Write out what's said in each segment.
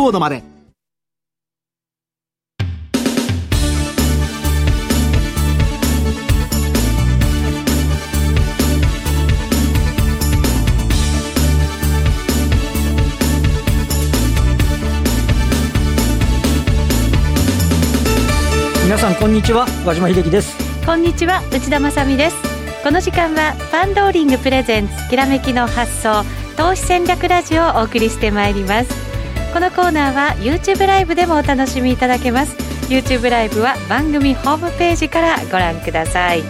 ロードまで。皆さんこんにちは。和島秀樹です。こんにちは。内田まさです。この時間はファンローリングプレゼンツきらめきの発想投資戦略ラジオをお送りしてまいります。このコーナーは YouTube ライブでもお楽しみいただけます。YouTube ライブは番組ホームページからご覧ください。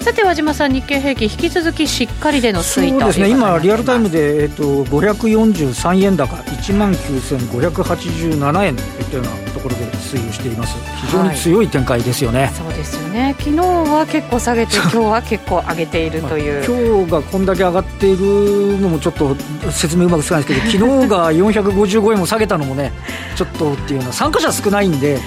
さて和島さん日経平均引き続きしっかりでの推移そうですね。今リアルタイムで、えっと、543円高1万9587円といったようなところで推移をしています。非常に強い展開ですよね、はい、そうですよね。昨日は結構下げて今日は結構上げているという、まあ、今日がこんだけ上がっているのもちょっと説明うまくつかないですけど 昨日が455円も下げたのもねちょっとっていうのは参加者少ないんで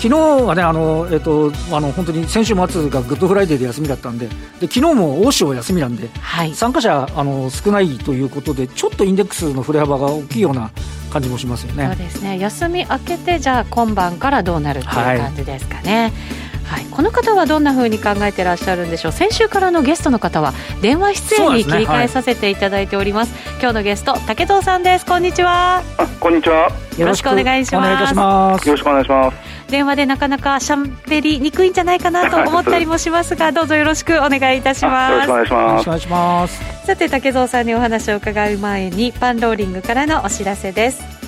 昨日はね、あの、えっ、と、あの、本当に先週末がグッドフライデーで休みだったんで、で、昨日も欧州休みなんで、はい、参加者、あの、少ないということで、ちょっとインデックスの振れ幅が大きいような感じもしますよね。そうですね。休み明けて、じゃあ今晩からどうなるっていう感じですかね。はいはい、この方はどんなふうに考えてらっしゃるんでしょう？先週からのゲストの方は電話出演に切り替えさせていただいております、ねはい、今日のゲスト竹藤さんです。こんにちは。こんにちは。よろしくお願いします。よろしくお願いします。電話でなかなかしゃべりにくいんじゃないかなと思ったりもしますが どうぞよろしくお願いいたします。よろしくお願いします。お願いします。さて竹蔵さんにお話を伺う前にパンローリングからのお知らせです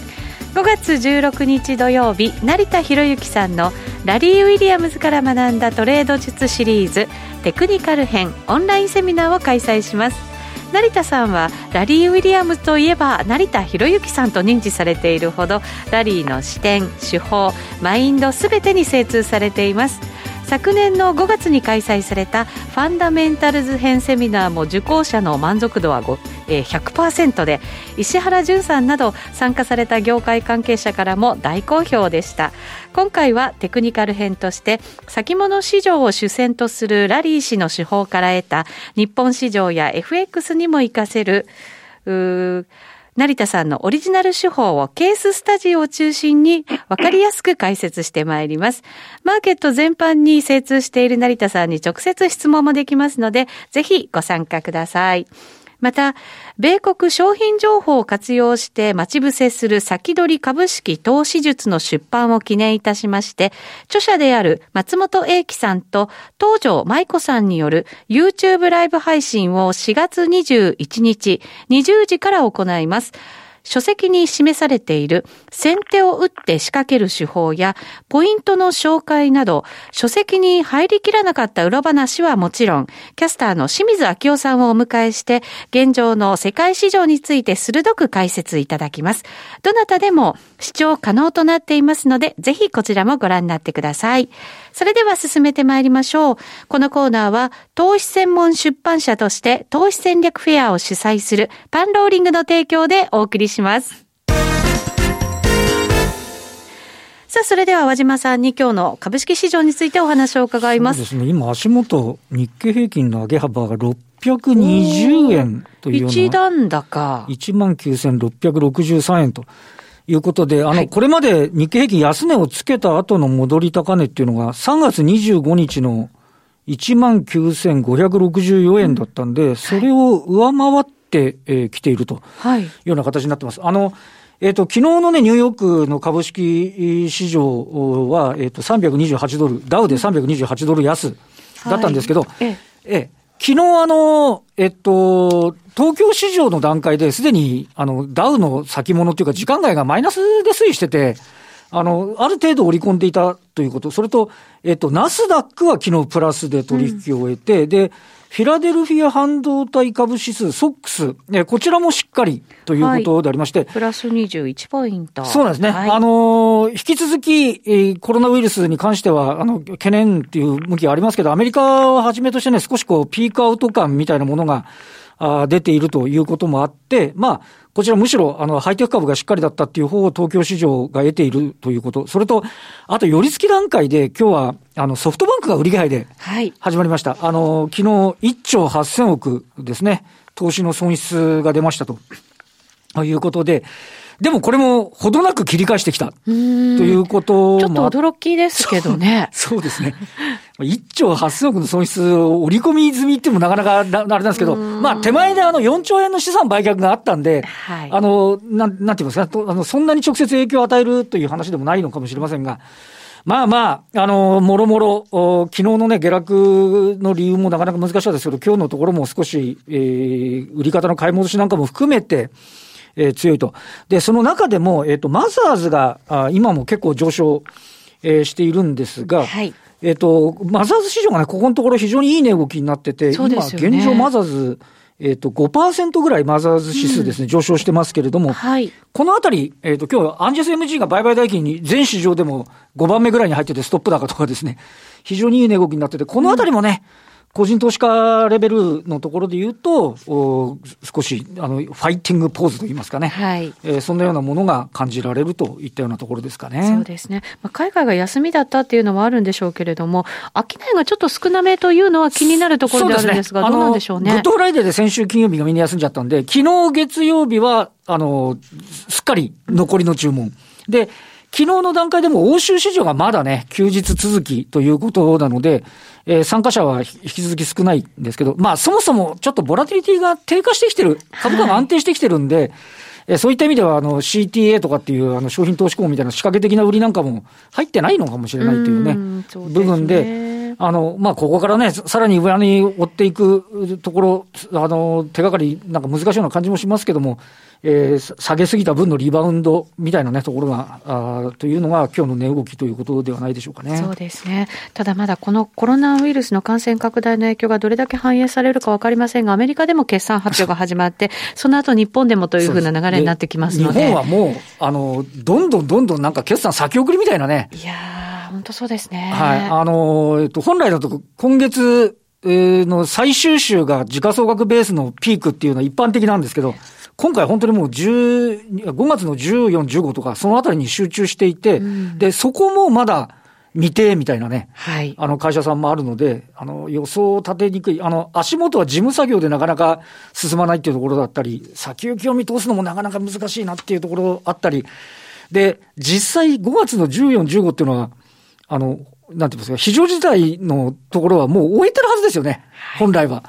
5月16日土曜日成田博之さんのラリー・ウィリアムズから学んだトレード術シリーズテクニカル編オンラインセミナーを開催します。成田さんはラリー・ウィリアムズといえば成田博之さんと認知されているほどラリーの視点手法マインド全てに精通されています。昨年の5月に開催されたファンダメンタルズ編セミナーも受講者の満足度は100%で石原淳さんなど参加された業界関係者からも大好評でした。今回はテクニカル編として先物市場を主戦とするラリー氏の手法から得た日本市場や FX にも活かせる成田さんのオリジナル手法をケーススタジオを中心に分かりやすく解説してまいります。マーケット全般に精通している成田さんに直接質問もできますので、ぜひご参加ください。また、米国商品情報を活用して待ち伏せする先取り株式投資術の出版を記念いたしまして、著者である松本英樹さんと東条舞子さんによる YouTube ライブ配信を4月21日20時から行います。書籍に示されている先手を打って仕掛ける手法やポイントの紹介など書籍に入りきらなかった裏話はもちろんキャスターの清水明夫さんをお迎えして現状の世界市場について鋭く解説いただきます。どなたでも視聴可能となっていますのでぜひこちらもご覧になってください。それでは進めてまいりましょう。このコーナーは投資専門出版社として投資戦略フェアを主催するパンローリングの提供でお送りします。さあ、それでは和島さんに今日の株式市場についてお話を伺います。そうですね。今、足元、日経平均の上げ幅が620円というような。一段高。19,663円と。いうことで、あの、はい、これまで日経平均安値をつけた後の戻り高値っていうのが、3月25日の19,564円だったんで、それを上回ってき、えー、ているとい。うような形になってます。あの、えっ、ー、と、昨日のね、ニューヨークの株式市場は、えっ、ー、と、328ドル、ダウで328ドル安だったんですけど、はい、ええ、昨日あの、えっと、東京市場の段階ですでに、あの、ダウの先物というか、時間外がマイナスで推移してて、あの、ある程度織り込んでいたということ、それと、えっと、ナスダックは昨日プラスで取引を終えて、うん、で、フィラデルフィア半導体株指数、ソックス、えこちらもしっかりということでありまして。はい、プラス21ポイント。そうなんですね。はい、あの引き続き、えー、コロナウイルスに関しては、あの、懸念っていう向きはありますけど、アメリカをはじめとしてね、少しこう、ピークアウト感みたいなものが、あ出ているということもあって、まあ、こちらむしろ、あの、ハイテク株がしっかりだったっていう方を東京市場が得ているということ。それと、あと、寄り付き段階で今日は、あの、ソフトバンクが売り買いで始まりました。はい、あの、昨日1兆8000億ですね、投資の損失が出ましたと。ということで、でもこれもほどなく切り返してきた。ということもちょっと驚きですけどね。そうですね。1兆8000億の損失を織り込み済みってもなかなかあれなんですけど、まあ手前であの4兆円の資産売却があったんで、はい、あの、なん、なんて言いますか、あの、そんなに直接影響を与えるという話でもないのかもしれませんが、まあまあ、あの、もろもろ、昨日のね、下落の理由もなかなか難しかったですけど、今日のところも少し、えー、売り方の買い戻しなんかも含めて、えー、強いと。で、その中でも、えっ、ー、と、マザーズが、あ今も結構上昇、えー、しているんですが、はい、えっ、と、マザーズ市場がね、ここのところ非常にいい値動きになってて、ね、今、現状マザーズ、えっ、ー、と、5%ぐらいマザーズ指数ですね、うん、上昇してますけれども、はい、このあたり、えっ、ー、と、今日、アンジェス MG が売買代金に全市場でも5番目ぐらいに入ってて、ストップ高とかですね、非常にいい値動きになってて、このあたりもね、うん個人投資家レベルのところで言うと、お少しあのファイティングポーズといいますかね、はいえー、そんなようなものが感じられるといったようなところですかね。そうですね、まあ、海外が休みだったっていうのはあるんでしょうけれども、商いがちょっと少なめというのは気になるところであるんですが、すね、どうなんでしょうね。グッドフライデーで先週金曜日がみんな休んじゃったんで、昨日月曜日は、あの、すっかり残りの注文。で、昨日の段階でも欧州市場がまだね、休日続きということなので、えー、参加者は引き続き少ないんですけど、まあそもそもちょっとボラティリティが低下してきてる、株価が安定してきてるんで、はい。えそういった意味では、あの、CTA とかっていう、あの、商品投資項みたいな仕掛け的な売りなんかも入ってないのかもしれないというね、う部分で、あの、まあ、ここからね、さらに上に追っていくところ、あの、手がかり、なんか難しいような感じもしますけども、えー、下げすぎた分のリバウンドみたいなね、ところが、あというのが今日の値動きということではないでしょうかね。そうですね。ただまだこのコロナウイルスの感染拡大の影響がどれだけ反映されるかわかりませんが、アメリカでも決算発表が始まって、その後日本でもというふうな流れになってきますので。日本はもう、あの、どんどんどんどんなんか決算先送りみたいなね。いやー、本当そうですね。はい。あの、えっと、本来だと今月、の最終週が時価総額ベースのピークっていうのは一般的なんですけど、今回本当にもう10、5月の14、15とか、そのあたりに集中していて、うん、で、そこもまだ未定みたいなね、はい、あの会社さんもあるので、あの予想を立てにくい、あの足元は事務作業でなかなか進まないっていうところだったり、先行きを見通すのもなかなか難しいなっていうところあったり、で、実際5月の14、15っていうのは、あの、なんていうんですか、非常事態のところはもう終えてるはずですよね、本来は。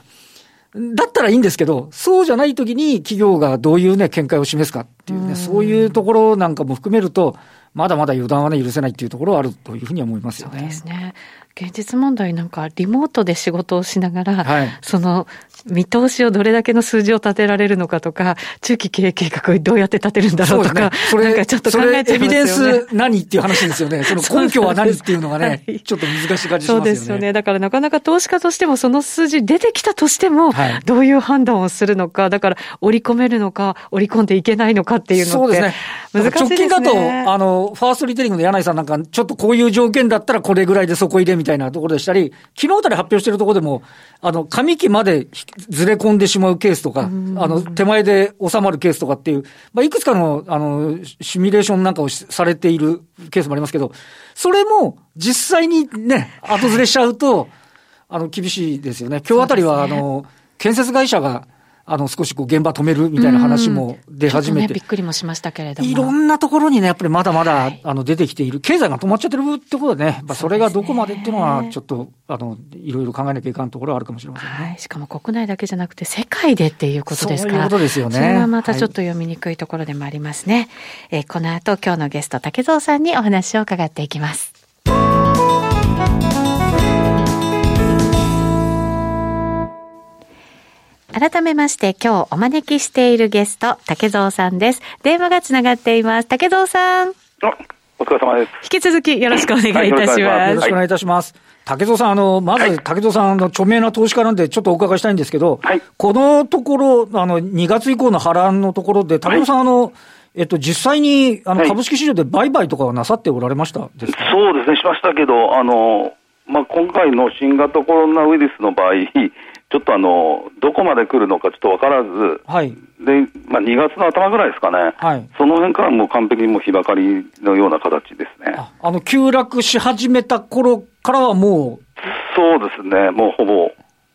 だったらいいんですけど、そうじゃないときに企業がどういうね、見解を示すかっていうね、そういうところなんかも含めると、まだまだ予断はね、許せないっていうところはあるというふうに思いますよね。そうですね。現実問題なんかリモートで仕事をしながら、はい、その見通しをどれだけの数字を立てられるのかとか、中期経営計画をどうやって立てるんだろうとか、そ、ね,、れなんかちょっと考えちゃいますよね。エビデンス何っていう話ですよね。その根拠は何っていうのがね、はい、ちょっと難しい感じしますよね。そうですよね。だからなかなか投資家としてもその数字出てきたとしても、はい、どういう判断をするのか、だから織り込めるのか、織り込んでいけないのかっていうのって、ね、難しいですね。直近だと、あの、ファーストリテイリングの柳井さんなんか、ちょっとこういう条件だったらこれぐらいでそこ入れみたいなところでしたり、昨日あたり発表してるところでも、あの、上期までずれ込んでしまうケースとか、あの、手前で収まるケースとかっていう、まあ、いくつかの、あの、シミュレーションなんかをされているケースもありますけど、それも実際にね、後ずれしちゃうと、あの、厳しいですよね。今日あたりは、あの、建設会社が、あの、少しこう現場止めるみたいな話も出始めて。ね、びっくりもしましたけれども。いろんなところにね、やっぱりまだまだ、はい、あの、出てきている。経済が止まっちゃってるってことでね、まあ、それがどこまでっていうのは、ちょっと、あの、いろいろ考えなきゃいかんところはあるかもしれませんね。はい。しかも国内だけじゃなくて、世界でっていうことですから。そういうことですよね。それはまたちょっと読みにくいところでもありますね。はい、えー、この後、今日のゲスト、竹蔵さんにお話を伺っていきます。改めまして今日お招きしているゲスト、竹蔵さんです。電話がつながっています。竹蔵さん。お疲れ様です。引き続きよろしくお願いいたします。はい、よろしくお願いいたします。竹蔵さん、あの、まず、竹蔵さんの著名な投資家なんで、ちょっとお伺いしたいんですけど、はい、このところ、あの、2月以降の波乱のところで、竹蔵さん、あの、えっと、実際に、あの、株式市場で売買とかはなさっておられましたですか、そうですね、しましたけど、あの、まあ、今回の新型コロナウイルスの場合、ちょっとあのどこまで来るのかちょっと分からず、はい、でまあ、2月の頭ぐらいですかね、はい、その辺からもう完璧にもう日ばかりのような形ですね。あの急落し始めた頃からはもう。そうですね、もうほぼ。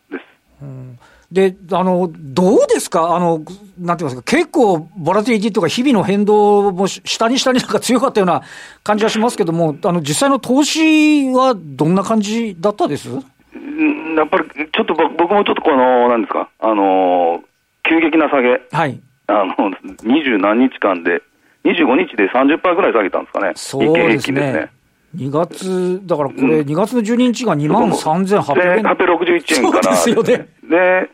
です。うん。で、あの、どうですか？あの、なんて言いますか、結構、ボラティリティとか日々の変動も下に下になんか強かったような感じはしますけども、あの、実際の投資はどんな感じだったです？やっぱり、ちょっと僕もちょっとこの、なんですか、あの、急激な下げ。はい。あの、二十何日間で、25日で30%ぐらい下げたんですかね。そうですね。ですね2月、だからこれ、2月の12日が2万3800円。861円から。ですよね。で、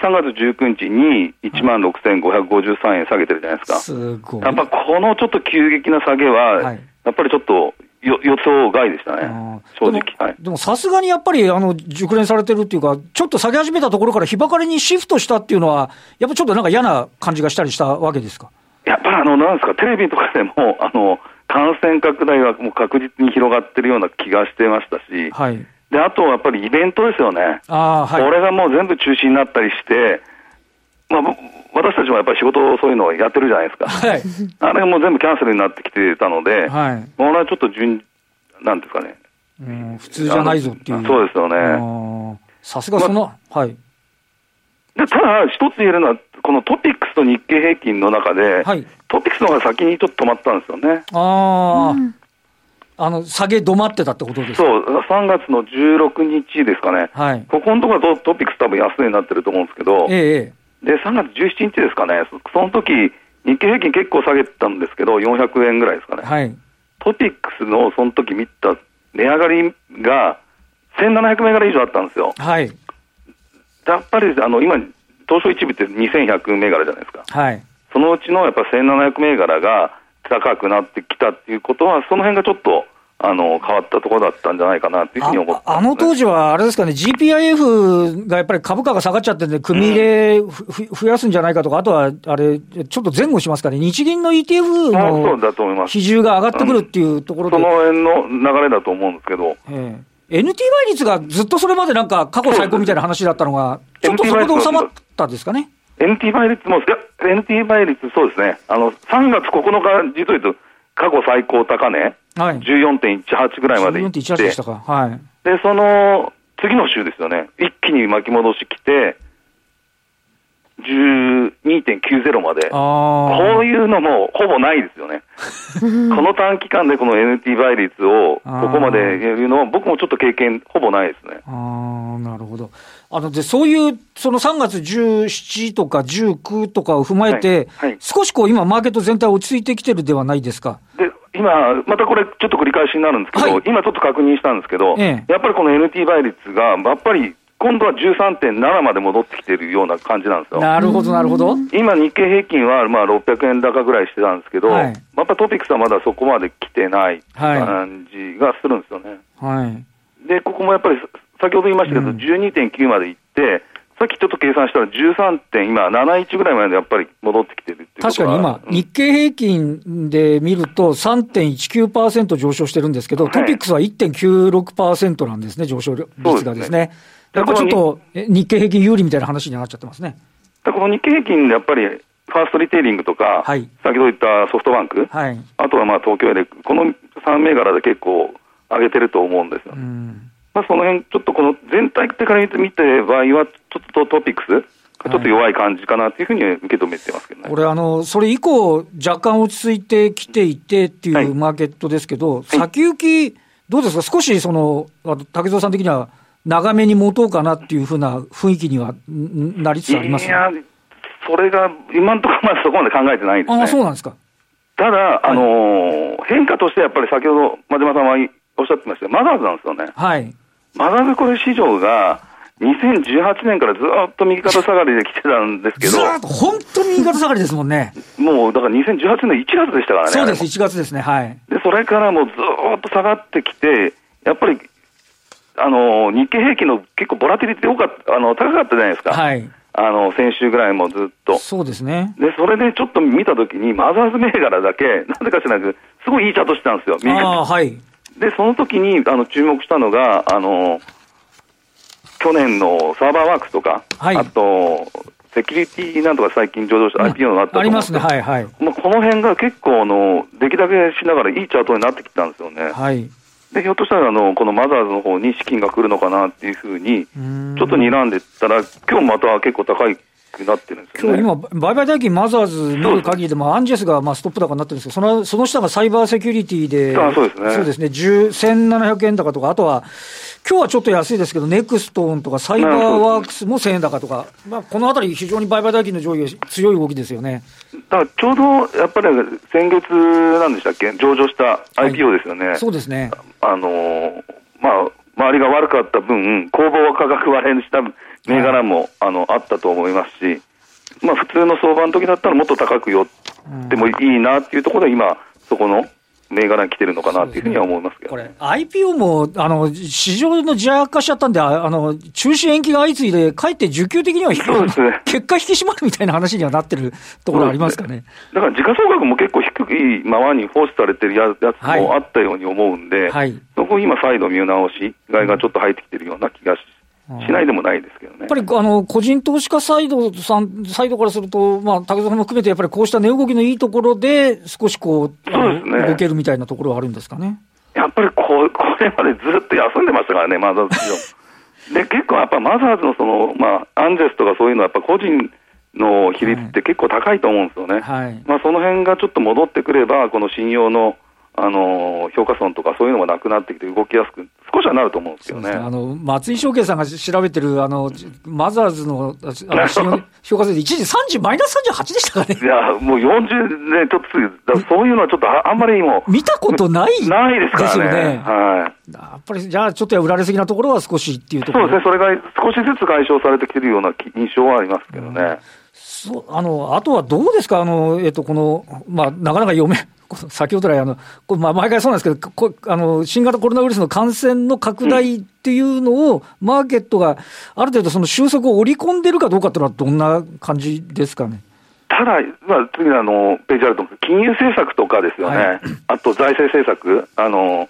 3月19日に1万6553円下げてるじゃないですか。すごい。やっぱこのちょっと急激な下げは、はい、やっぱりちょっとよ予想外でしたね、正直。でもさすがにやっぱりあの熟練されてるっていうか、ちょっと下げ始めたところから日ばかりにシフトしたっていうのは、やっぱちょっとなんか嫌な感じがしたりしたわけですか？やっぱりあの、なんですか、テレビとかでも、あの、感染拡大はもう確実に広がってるような気がしてましたし、はい、であとはやっぱりイベントですよね、あはい、これがもう全部中止になったりして、まあ、私たちもやっぱり仕事、そういうのをやってるじゃないですか、はい、あれがもう全部キャンセルになってきてたので、はい、はちょっと順、なんですかね、うん、普通じゃないぞっていう。そうですよね。さすがその、ま、はい。でただ、一つ言えるのは、このトピックスと日経平均の中で、はい、トピックスの方が先にちょっと止まったんですよね。ああ、うん、あの、下げ止まってたってことですか？そう、3月の16日ですかね。はい。ここのところはトピックス多分安値になってると思うんですけど、ええ。で、3月17日ですかね。その時、日経平均結構下げたんですけど、400円ぐらいですかね。はい。トピックスのその時見た値上がりが1700銘柄以上あったんですよ。はい。やっぱりあの今、東証一部って2100銘柄じゃないですか。はい。そのうちのやっぱ1700銘柄が高くなってきたっていうことは、その辺がちょっと、あの変わったところだったんじゃないかなというふうに思って、ね、あの当時は、あれですかね、GPIF がやっぱり株価が下がっちゃってて、組み入れ、増やすんじゃないかとか、あとはあれ、ちょっと前後しますかね、日銀の ETF の比重が上がってくるっていうところで、その辺の流れだと思うんですけど。ええ、NT 倍率がずっとそれまでなんか過去最高みたいな話だったのが、ちょっとそこで収まったんですかね。NT 倍率も、いや、NT 倍率、そうですね、あの3月9日、実を言うと、過去最高高値、はい、14.18ぐらいまでいって、14.18でしたか、はい、でその次の週ですよね、一気に巻き戻しきて、12.90まで、こういうのもほぼないですよね。この短期間でこの NT 倍率をここまでやるのは、僕もちょっと経験、ほぼないですね。あなるほど。あのでそういう、その3月17とか19とかを踏まえて、はいはい、少しこう今、マーケット全体落ち着いてきてるではないですか？で今、またこれ、ちょっと繰り返しになるんですけど、はい、今ちょっと確認したんですけど、ええ、やっぱりこの NT 倍率が、やっぱり今度は13.7まで戻ってきてるような感じなんですよ。なるほど、なるほど。今、日経平均はまあ600円高ぐらいしてたんですけど、はい、やっぱトピックスはまだそこまで来てない感じがするんですよね。はい、で、ここもやっぱり先ほど言いましたけど、うん、12.9までいって、さっきちょっと計算したら13点、今、71ぐらいまでやっぱり戻ってきてるって確かに今、うん、日経平均で見ると3.19%上昇してるんですけど、はい、トピックスは1.96%なんですね、上昇率がですね。ちょっと日経平均有利みたいな話になっちゃってますね。この日経平均でやっぱり、ファーストリテイリングとか、はい、先ほど言ったソフトバンク、はい、あとはまあ東京エレこの3銘柄で結構上げてると思うんですよ、ね。まあ、その辺ちょっとこの全体的から見て場合は、ちょっとトピックス、ちょっと弱い感じかなというふうに受け止めてますけどね。これあの、それ以降、若干落ち着いてきていてっていうマーケットですけど、はい、先行き、どうですか、少しその、竹蔵さん的には、長めに持とうかなっていうふうな雰囲気にはなりつつあります、いや、それが今のところまだそこまで考えてないですね。あそうなんですか。ただ、あのーはい、変化としてやっぱり先ほど真島さんはおっしゃってましたマザーズなんですよね。はい。マザーズこれ市場が、2018年からずっと右肩下がりで来てたんですけど、ずっと本当に右肩下がりですもんね。もうだから2018年1月でしたからね。そうです、1月ですね、はい。で、それからもうずっと下がってきて、やっぱりあの日経平均の結構ボラティリティ多かったあの高かったじゃないですか、はい、あの先週ぐらいもずっと。そうですね。でそれでちょっと見たときに、マザーズ銘柄だけ、なぜか知らないけど、すごいいいチャートしてたんですよ、あはい、でその時にあの注目したのが、あの去年のサーバーワークスとか、はい、あと、セキュリティなんとか最近上場した IPO になったとありますね、はいはい。まあ、この辺が結構あの、出来高しながらいいチャートになってきたんですよね。はい。でひょっとしたらあのこのマザーズの方に資金が来るのかなっていうふうに、ちょっと睨んでたら、今日また結構高いくなってるんですよ、ね、今、売買代金マザーズ見る限りでも、アンジェスがまあストップ高になってるんですけど、そのその下がサイバーセキュリティで、そうですね、そうですね。1700円高とか、あとは、今日はちょっと安いですけど、ネクストーンとかサイバーワークスも1000円高とか、まあ、このあたり、非常に売買代金の上位、強い動きですよね。だからちょうどやっぱり先月なんでしたっけ、上場した IPO ですよね。はい、そうですね。あのまあ周りが悪かった分、公募価格割れした銘柄も、あのあったと思いますし、まあ、普通の相場の時だったらもっと高く寄ってもいいなっていうところで、今、そこの銘柄に来てるのかなっていうふうには思いますけど、ね、これ、IPO もあの市場の邪悪化しちゃったんで、あの中止延期が相次いで、かえって需給的にはね、結果引き締まるみたいな話にはなってるところありますかね、ね、だから時価総額も結構低いままに放置されてるやつもあったように思うんで、はい、そこ今、再度見直し、外がちょっと入ってきてるような気がししないでもないですけどね。やっぱりあの個人投資家サイドさんサイドからすると、まあ、竹園さんも含めて、やっぱりこうした値動きのいいところで、少しこう、そうですね、動けるみたいなところはあるんですかね？やっぱりこ これまでずっと休んでましたからね、マザーズ市場。で、結構やっぱマザーズのその、まあ、アンジェスとかそういうのは、やっぱ個人の比率って結構高いと思うんですよね。はい、まあ、その辺がちょっと戻ってくれば、この信用のあの評価損とかそういうのもなくなってきて、動きやすく、はなると思うんですよね。ねあの松井証券さんが調べてる、あのマザーズのあの 評価損、一時30、マイナス38でしたかね。いや、もう40ね、ちょっとそういうのはちょっとあんまりも見たことないないですからね。ねはい、やっぱり、じゃあ、ちょっと売られすぎなところは少しっていうところそうですね、それが少しずつ解消されてきてるような印象はありますけどね。うんそうあのあとはどうですか、あのえっと、この、まあ、なかなか読め、先ほど来、あのこれまあ、毎回そうなんですけどこあの、新型コロナウイルスの感染の拡大っていうのを、マーケットがある程度、その収束を織り込んでるかどうかっていうのは、どんな感じですかね？ただ、まあ、次のあのページあると思うんです金融政策とかですよね、はい、あと財政政策、あの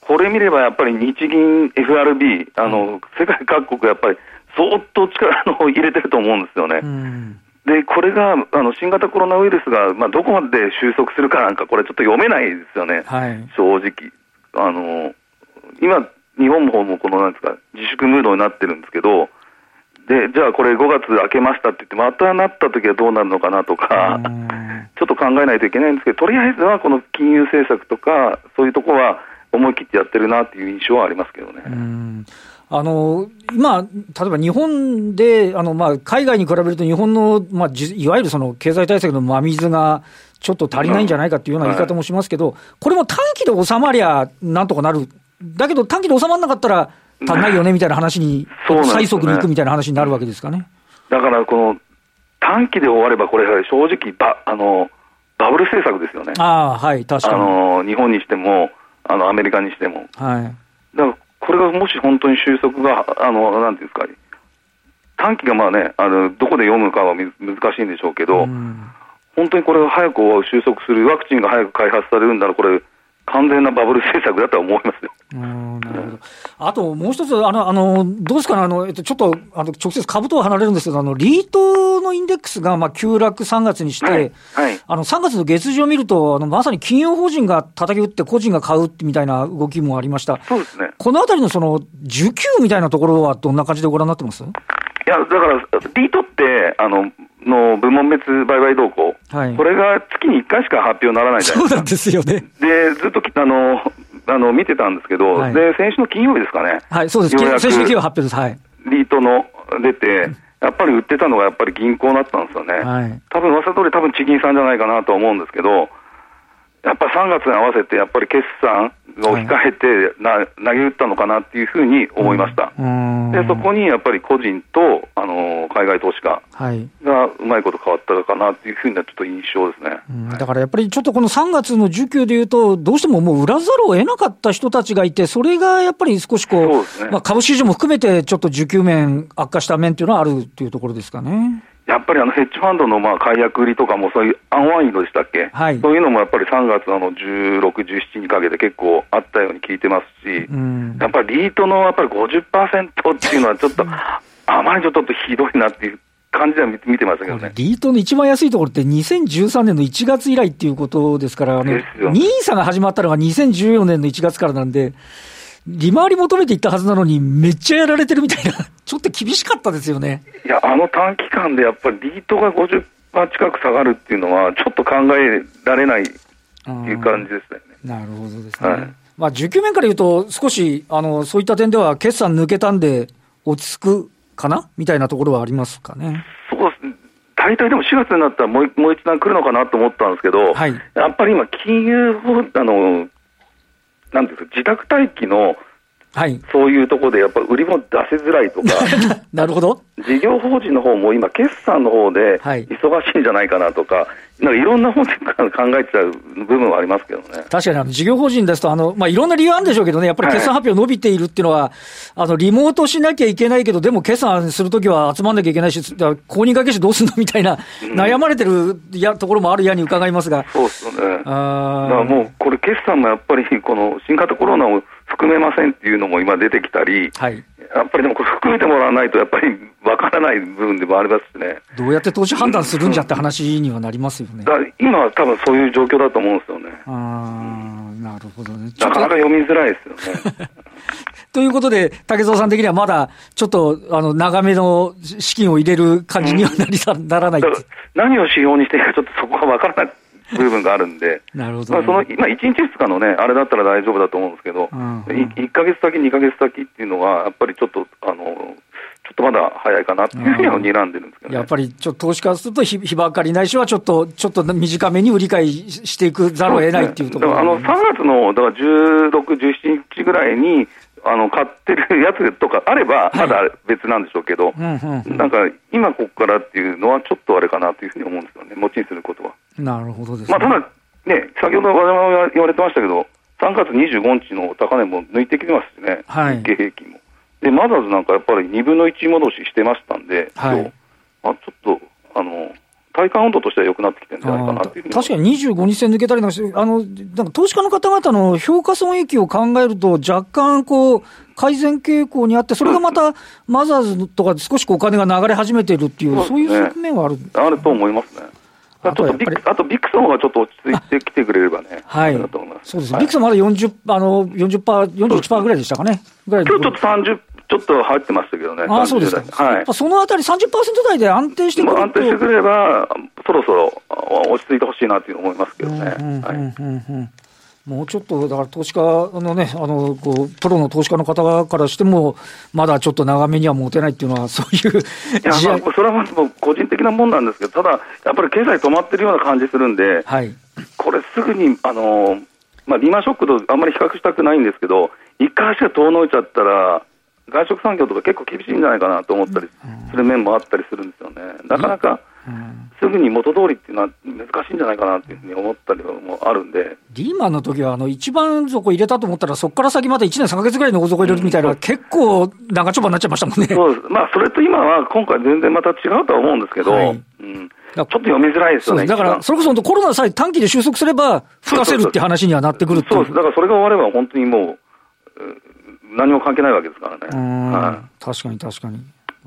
これ見ればやっぱり日銀、FRB、あの世界各国、やっぱり相当力を入れてると思うんですよね。うんでこれがあの新型コロナウイルスが、まあ、どこまで収束するかなんか、これちょっと読めないですよね、はい、正直。あの今、日本の方もこのなんですか自粛ムードになってるんですけど、でじゃあこれ5月明けましたって言って、またなった時はどうなるのかなとか、ちょっと考えないといけないんですけど、とりあえずはこの金融政策とか、そういうところは思い切ってやってるなっていう印象はありますけどね。あの今、例えば日本で、あのまあ、海外に比べると、日本の、まあ、いわゆるその経済対策の真水がちょっと足りないんじゃないかっていうような言い方もしますけど、これも短期で収まりゃなんとかなる、だけど短期で収まらなかったら足んないよねみたいな話に、最速に行くみたいな話になるわけですかね。だからこの短期で終われば、これ、正直バあの、バブル政策ですよね。あはい、確かに。あの日本にしても、あのアメリカにしても。はい、だからこれがもし本当に収束が、あのなんていうんですか、短期がまあね、あのどこで読むかは難しいんでしょうけど、うん、本当にこれが早く収束する、ワクチンが早く開発されるんだら、これ、完全なバブル政策だとは思いますよ。なるほど。あともう一つ、あの、あの、どうですかね、あの、えっと、ちょっと、あの、直接株とは離れるんですけど、あの、リートのインデックスが、まあ、急落3月にして、はい、はい、あの、3月の月次を見ると、あの、まさに金融法人が叩き打って個人が買うみたいな動きもありました。そうですね。このあたりのその、需給みたいなところはどんな感じでご覧になってます？いや、だから、リートって、あの、の部門別売買動向、はい、これが月に1回しか発表にならないじゃないですか。そうなんですよね。で、ずっとあのあの見てたんですけど、はい、で先週の金曜日ですかね、はい、そうです、先週の金曜発表です、はい、リートの出て、やっぱり売ってたのがやっぱり銀行だったんですよね、はい、多分噂通り、多分地銀さんじゃないかなと思うんですけど、やっぱ3月に合わせて、やっぱり決算を控えてな、投げ打ったのかなっていうふうに思いました、でそこにやっぱり個人とあの海外投資家がうまいこと変わったのかなっていうふうなちょっと印象ですね、だからやっぱりちょっとこの3月の需給でいうと、どうしてももう売らざるを得なかった人たちがいて、それがやっぱり少しこう、ね、まあ、株市場も含めて、ちょっと需給面、悪化した面っていうのはあるっていうところですかね。やっぱりあのヘッジファンドのまあ解約売りとかも、そういうアンワインドでしたっけ、はい、そういうのもやっぱり3月の16、17にかけて結構あったように聞いてますし、うん、やっぱりリートのやっぱり50%っていうのは、ちょっと、あまりちょっとひどいなっていう感じでは見てましたけどね。リートの一番安いところって2013年の1月以来っていうことですから、あの、ニーサが始まったのが2014年の1月からなんで、利回り求めていったはずなのに、めっちゃやられてるみたいな、ちょっと厳しかったですよね。いや、あの短期間でやっぱりリートが50%近く下がるっていうのは、ちょっと考えられないっていう感じですね。なるほどですね。はい、まあ、需給面から言うと、少し、あの、そういった点では、決算抜けたんで、落ち着くかな？みたいなところはありますかね。そうですね。大体でも4月になったらもうもう一段来るのかなと思ったんですけど、はい、やっぱり今、金融あの、なんですか、自宅待機のはい、そういうところでやっぱり売り物出せづらいとか、なるほど。事業法人の方も今、決算の方で忙しいんじゃないかなとか、はい、なんかいろんな方で考えちゃう部分はありますけどね。確かに事業法人ですとあの、まあ、いろんな理由あるんでしょうけどね、やっぱり決算発表伸びているっていうのは、はい、あのリモートしなきゃいけないけど、でも決算するときは集まんなきゃいけないし、公認会計士どうすんのみたいな、うん、悩まれてるやところもあるやに伺いますが。そうですよね。あもう、これ、決算もやっぱり、この新型コロナを含めませんっていうのも今出てきたり、はい、やっぱりでもこれ含めてもらわないと、やっぱり わからない部分でもありますしね。どうやって投資判断するんじゃって話にはなりますよね。だ今は多分そういう状況だと思うんですよね。あなるほどね。なかなか読みづらいですよね。ということで、竹蔵さん的にはまだちょっとあの長めの資金を入れる感じにはなり、うん、ならない何を指標にしていいか、ちょっとそこは分からない。部分があるんで、なるほど、ね、まあ、その今、1日2日のね、あれだったら大丈夫だと思うんですけど、うんうん、1か月先、2か月先っていうのは、やっぱりちょっと、あのちょっとまだ早いかなっていうふうには睨んでるんですけど、ね、やっぱりちょっと投資家すると日、日ばかりないしは、ちょっと、ちょっと短めに売り買いしていくざるを得ないっていうところ、ね、あの3月のだから16、17日ぐらいに、あの買ってるやつとかあれば、まだ別なんでしょうけど、なんか今ここからっていうのは、ちょっとあれかなというふうに思うんですよね、持ちにすることは。なるほどです、ね、まあ、ただ、ね、先ほど我々言われてましたけど、3月25日の高値も抜いてきてますしね、はい、日経平均も。で、マザーズなんかやっぱり2分の1戻ししてましたんで、はい、あちょっと、あの、体感温度としては良くなってきてるんじゃないかなっていう確かに25日線抜けたりなんかして、あの、なんか投資家の方々の評価損益を考えると、若干こう、改善傾向にあって、それがまた マザーズとかで少しお金が流れ始めてるっていう、そういう側面はある、ね、あると思いますね。あとビッあとビックスの方がちょっと落ち着いてきてくれればね、はい、そうです。ね、はい、ビックスまだ40、あの40%、41%ぐらいでしたかね、ぐらい今日ちょっと30、ちょっと入ってましたけどね、あそうですはい、そのあたり30%台で安定してくる。安定してくれば、そろそろ落ち着いてほしいなという思いますけどね。もうちょっと、だから投資家のね、あの、こう、プロの投資家の方からしても、まだちょっと長めには持てないっていうのは、そういうい。や、まあ、それはもう個人的なもんなんですけど、ただ、やっぱり経済止まってるような感じするんで、はい、これすぐに、あの、まあ、リーマンショックとあんまり比較したくないんですけど、一回足が遠のいちゃったら、外食産業とか結構厳しいんじゃないかなと思ったりする面もあったりするんですよね。なかなか、すぐに元通りっていうのは難しいんじゃないかなっていうふうに思ったりもあるんで。リーマンの時はあの一番底入れたと思ったら、そこから先また1年3か月ぐらいの大底入れるみたいな、うん、結構長丁場になっちゃいましたもんね。そうです。まあ、それと今は今回全然また違うとは思うんですけど、はい、うんちょっと読みづらいですよね。だから、それこそコロナさえ短期で収束すれば、吹かせるって話にはなってくるそうです。だからそれが終われば本当にもう、何も関係ないわけですからね。はい、確かに確かに。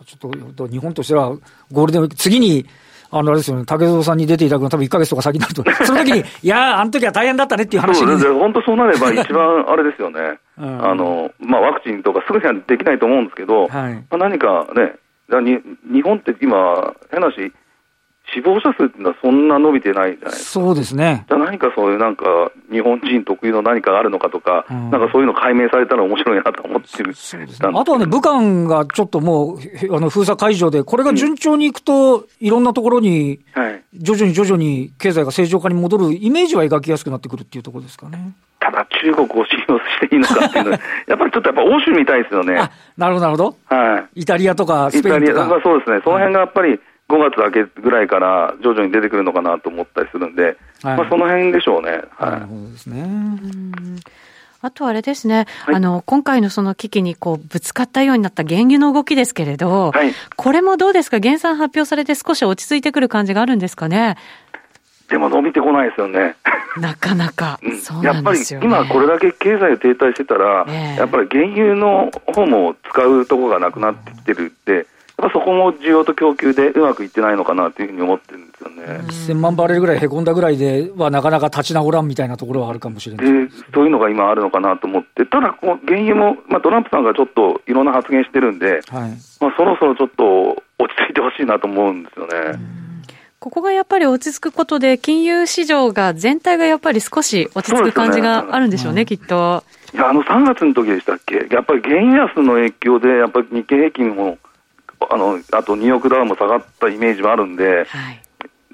ちょっと日本としてはゴールデンウィーク、次に、あのあれですよね、竹蔵さんに出ていただくの多分1か月とか先になると、その時に、いやー、あの時は大変だったねっていう話に。本当そうなれば一番 あれですよね。うん、あの、まあ、ワクチンとかすぐにはできないと思うんですけど、はい、まあ、何かね、日本って今、変なし、死亡者数っていうのはそんな伸びてないじゃないですか。そうですね。じゃ何かそういうなんか、日本人特有の何かがあるのかとか、うん、なんかそういうの解明されたら面白いなと思ってる。そうですね。あとはね、武漢がちょっともう、あの封鎖解除で、これが順調にいくと、いろんなところに、徐々に徐々に経済が正常化に戻るイメージは描きやすくなってくるっていうところですかね。ただ中国を信用していいのかっていうのは、やっぱりちょっとやっぱ欧州みたいですよね。なるほど、なるほど。はい。イタリアとかスペインとか。イタリア、まあ、そうですね。その辺がやっぱり、5月明けぐらいから徐々に出てくるのかなと思ったりするんで、はい、まあ、その辺でしょうね。はい、なるほどですね。あとあれですね、はい、あの、今回のその危機にこう、ぶつかったようになった原油の動きですけれど、はい、これもどうですか？減産発表されて少し落ち着いてくる感じがあるんですかね？でも伸びてこないですよね。なかなか、うん、やっぱり今これだけ経済停滞してたら、えー、やっぱり原油の方も使うところがなくなってきてるって、ぱそこも需要と供給でうまくいってないのかなというふうに思ってるんですよね。1000万バレルぐらいへこんだぐらいでは、なかなか立ち直らんみたいなところはあるかもしれないでそういうのが今あるのかなと思って、ただ、この原油も、まあ、トランプさんがちょっといろんな発言してるんで、はい、まあ、そろそろちょっと落ち着いてほしいなと思うんですよね。ここがやっぱり落ち着くことで、金融市場が全体がやっぱり少し落ち着く感じがあるんでしょうね、うねきっと。いや、あの3月の時でしたっけ、やっぱり原安の影響で、やっぱり日経平均も、あのあとニューヨークダウも下がったイメージもあるんで、はい、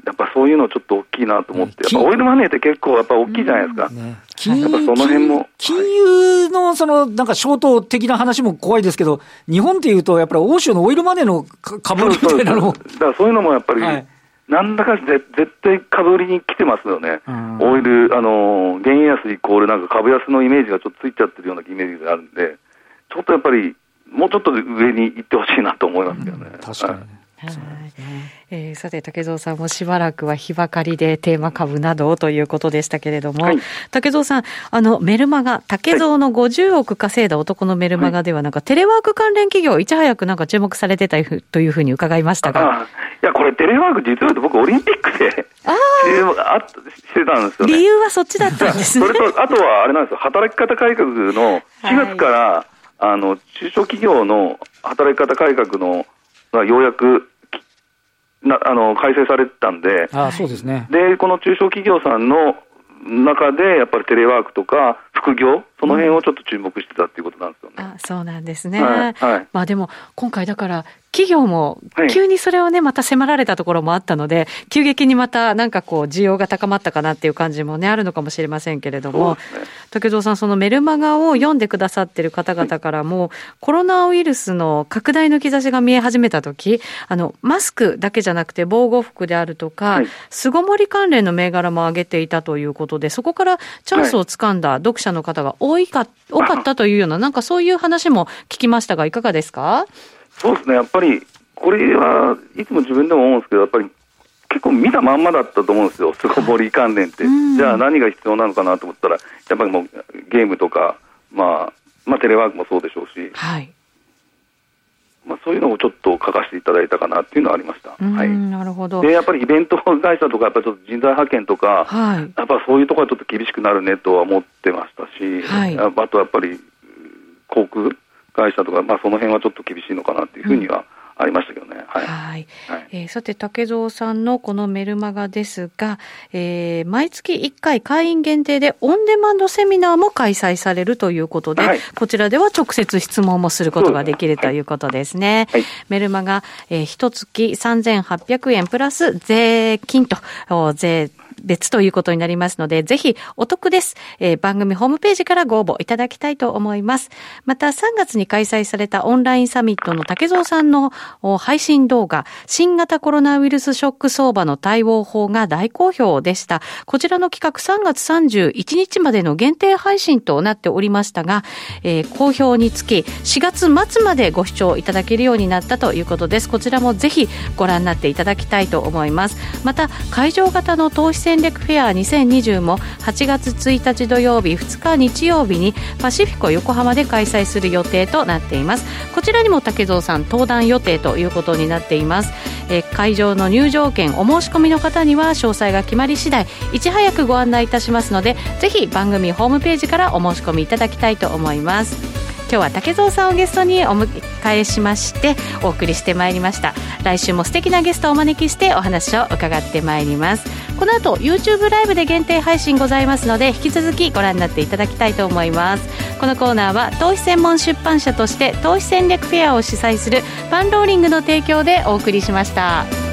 やっぱそういうのちょっと大きいなと思って、やっぱオイルマネーって結構やっぱ大きいじゃないですか。うんね、金やっぱその辺も。金融のそのなんかショート的な話も怖いですけど、日本っていうと、やっぱり欧州のオイルマネーの株みたいなのも。だからそういうのもやっぱり、はいなんだか絶対株売りに来てますよね、オイル、あの原油安イコールなんか株安のイメージがちょっとついちゃってるようなイメージがあるんで、ちょっとやっぱり、もうちょっと上に行ってほしいなと思いますけどね。うん、確かに、はい。えー、さて、竹蔵さんもしばらくは日ばかりでテーマ株などということでしたけれども、はい、竹蔵さん、あのメルマガ、竹蔵の50億稼いだ男のメルマガでは、なんかテレワーク関連企業、いち早くなんか注目されてたというふうに伺いましたが。いや、これ、テレワーク、実は僕、オリンピックでああしてたんですよ、ね、理由はそっちだったんですね。それと、あとはあれなんですよ、働き方改革の4月から、はい、あの中小企業の働き方改革のようやくなあの改正されてたんで、あそうですね。でこの中小企業さんの中で、やっぱりテレワークとか、副業、その辺をちょっと注目してたっていうことなんですよね。あそうなんですね。はいはい、まあでも、今回だから、企業も急にそれをね、また迫られたところもあったので、急激にまたなんかこう、需要が高まったかなっていう感じもね、あるのかもしれませんけれども、ね、竹蔵さん、そのメルマガを読んでくださってる方々からも、コロナウイルスの拡大の兆しが見え始めたとき、あの、マスクだけじゃなくて防護服であるとか、巣ごもり関連の銘柄も上げていたということで、そこからチャンスをつかんだ読者の方が多いか、多かったというような、なんかそういう話も聞きましたが、いかがですか？そうですね、やっぱり、これはいつも自分でも思うんですけど、やっぱり結構見たまんまだったと思うんですよ、巣ごもり関連って、じゃあ何が必要なのかなと思ったら、やっぱりもうゲームとか、まあ、まあ、テレワークもそうでしょうし、はい、まあ、そういうのをちょっと書かせていただいたかなっていうのはありました。はい、なるほど。でやっぱりイベント会社とか、やっぱりちょっと人材派遣とか、はい、やっぱそういうところはちょっと厳しくなるねとは思ってましたし、はい、あとやっぱり航空会社とか、まあ、その辺はちょっと厳しいのかなっていうふうには、ありましたけどね。はい。はいはい、えー、さて、竹蔵さんのこのメルマガですが、えー、毎月1回会員限定でオンデマンドセミナーも開催されるということで、はい、こちらでは直接質問もすることができるということですね。はい、メルマガ、えー、一月3800円プラス税金と、税別ということになりますので、ぜひお得です。えー、番組ホームページからご応募いただきたいと思います。また3月に開催されたオンラインサミットの竹蔵さんの配信動画、新型コロナウイルスショック相場の対応法が大好評でした。こちらの企画3月31日までの限定配信となっておりましたが、えー、好評につき4月末までご視聴いただけるようになったということです。こちらもぜひご覧になっていただきたいと思います。また、会場型の投資戦略フェア2020も8月1日土曜日2日日曜日にパシフィコ横浜で開催する予定となっています。こちらにも竹蔵さん登壇予定ということになっています、え会場の入場券お申し込みの方には詳細が決まり次第いち早くご案内いたしますのでぜひ番組ホームページからお申し込みいただきたいと思います。今日は竹蔵さんをゲストにお迎えしましてお送りしてまいりました。来週も素敵なゲストをお招きしてお話を伺ってまいります。この後 YouTube ライブで限定配信ございますので引き続きご覧になっていただきたいと思いますこのコーナーは投資専門出版社として投資戦略フェアを主催するパンローリングの提供でお送りしました。